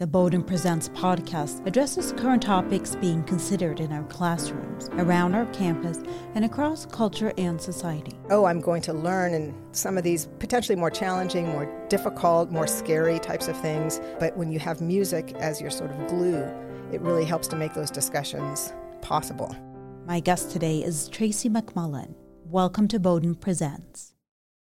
The Bowdoin Presents podcast addresses current topics being considered in our classrooms, around our campus, and across culture and society. Oh, I'm going to learn in some of these potentially more challenging, more difficult, more scary types of things. But when you have music as your sort of glue, it really helps to make those discussions possible. My guest today is Tracy McMullen. Welcome to Bowdoin Presents.